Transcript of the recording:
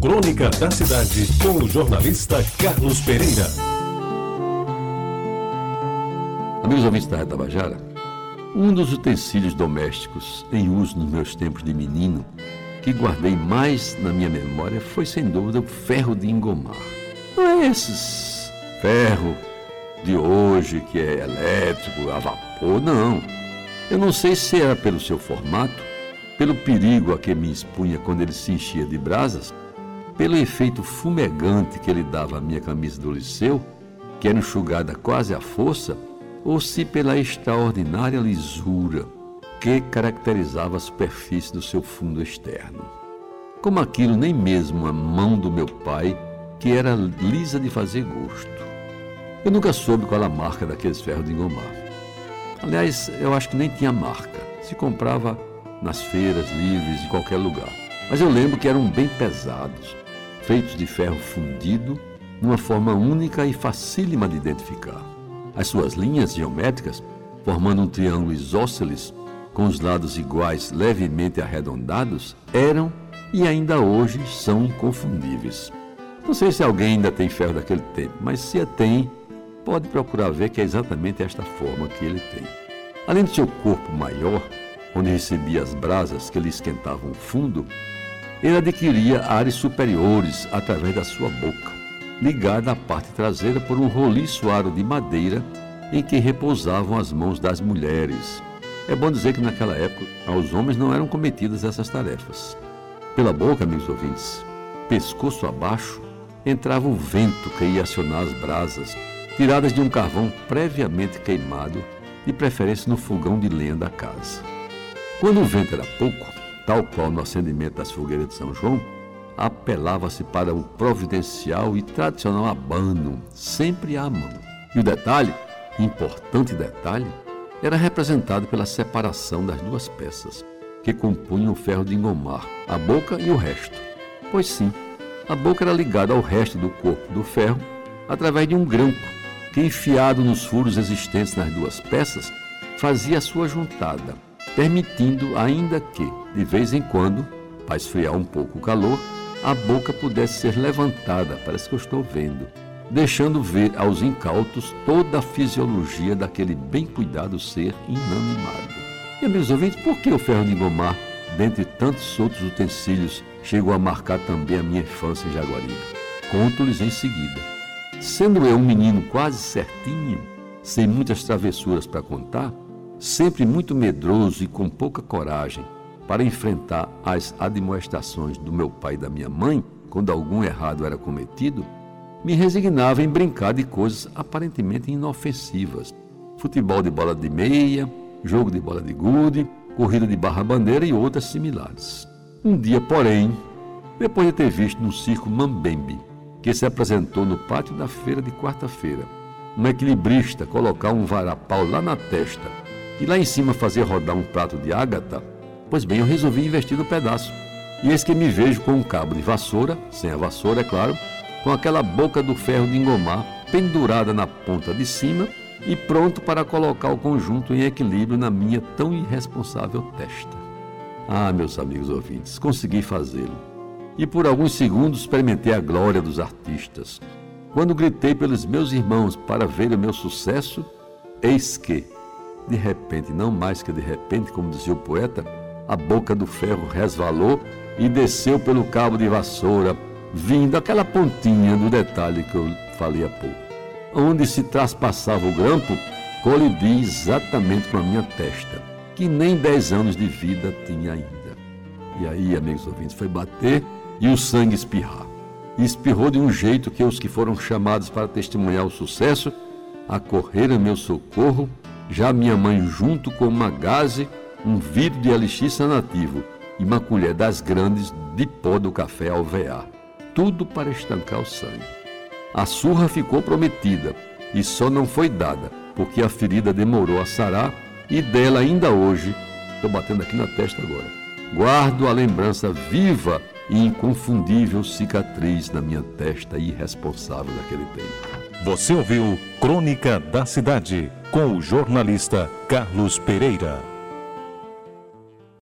Crônica da Cidade, com o jornalista Carlos Pereira. Amigos ouvintes da Tabajara, um dos utensílios domésticos em uso nos meus tempos de menino que guardei mais na minha memória foi, sem dúvida, o ferro de engomar. Não é esses ferro de hoje que é elétrico, a vapor, não. Eu não sei se era pelo seu formato, pelo perigo a que me expunha quando ele se enchia de brasas, pelo efeito fumegante que ele dava à minha camisa do liceu, que era enxugada quase à força, ou se pela extraordinária lisura que caracterizava a superfície do seu fundo externo. Como aquilo nem mesmo a mão do meu pai, que era lisa de fazer gosto. Eu nunca soube qual a marca daqueles ferros de engomar. Aliás, eu acho que nem tinha marca. Se comprava nas feiras livres, em qualquer lugar. Mas eu lembro que eram bem pesados, feitos de ferro fundido, numa forma única e facílima de identificar. As suas linhas geométricas, formando um triângulo isósceles, com os lados iguais levemente arredondados, eram e ainda hoje são inconfundíveis. Não sei se alguém ainda tem ferro daquele tempo, mas se a tem, pode procurar ver que é exatamente esta forma que ele tem. Além do seu corpo maior, onde recebia as brasas que lhe esquentavam o fundo, ele adquiria áreas superiores através da sua boca, ligada à parte traseira por um roliço aro de madeira em que repousavam as mãos das mulheres, é bom dizer que naquela época aos homens não eram cometidas essas tarefas. Pela boca, amigos ouvintes, pescoço abaixo, entrava o vento que ia acionar as brasas, tiradas de um carvão previamente queimado, de preferência no fogão de lenha da casa. Quando o vento era pouco, tal qual no acendimento das fogueiras de São João, apelava-se para o providencial e tradicional abano, sempre à mão. E o detalhe, importante detalhe, era representado pela separação das duas peças, que compunham o ferro de engomar, a boca e o resto. Pois sim, a boca era ligada ao resto do corpo do ferro através de um grampo, que, enfiado nos furos existentes nas duas peças, fazia a sua juntada, permitindo, ainda que, de vez em quando, para esfriar um pouco o calor, a boca pudesse ser levantada, parece que eu estou vendo, deixando ver aos incautos toda a fisiologia daquele bem cuidado ser inanimado. E, meus ouvintes, por que o ferro de engomar, dentre tantos outros utensílios, chegou a marcar também a minha infância em Jaguaribe? Conto-lhes em seguida. Sendo eu um menino quase certinho, sem muitas travessuras para contar, sempre muito medroso e com pouca coragem para enfrentar as admoestações do meu pai e da minha mãe quando algum errado era cometido, me resignava em brincar de coisas aparentemente inofensivas. Futebol de bola de meia, jogo de bola de gude, corrida de barra-bandeira e outras similares. Um dia, porém, depois de ter visto no circo Mambembe, que se apresentou no pátio da feira de quarta-feira, um equilibrista colocar um varapau lá na testa e lá em cima fazer rodar um prato de ágata, pois bem, eu resolvi investir no pedaço. E eis que me vejo com um cabo de vassoura, sem a vassoura, é claro, com aquela boca do ferro de engomar pendurada na ponta de cima e pronto para colocar o conjunto em equilíbrio na minha tão irresponsável testa. Ah, meus amigos ouvintes, consegui fazê-lo. E por alguns segundos experimentei a glória dos artistas. Quando gritei pelos meus irmãos para ver o meu sucesso, eis que, de repente, não mais que de repente, como dizia o poeta, a boca do ferro resvalou e desceu pelo cabo de vassoura vindo aquela pontinha do detalhe que eu falei há pouco. Onde se traspassava o grampo, colidi exatamente com a minha testa, que nem 10 anos de vida tinha ainda. E aí, amigos ouvintes, foi bater e o sangue espirrar. E espirrou de um jeito que os que foram chamados para testemunhar o sucesso acorreram meu socorro, já minha mãe junto com uma gaze, um vidro de elixir nativo e uma colher das grandes de pó do café alvear tudo para estancar o sangue. A surra ficou prometida e só não foi dada porque a ferida demorou a sarar e dela ainda hoje, estou batendo aqui na testa agora, guardo a lembrança viva e inconfundível cicatriz na minha testa irresponsável daquele tempo. Você ouviu Crônica da Cidade com o jornalista Carlos Pereira.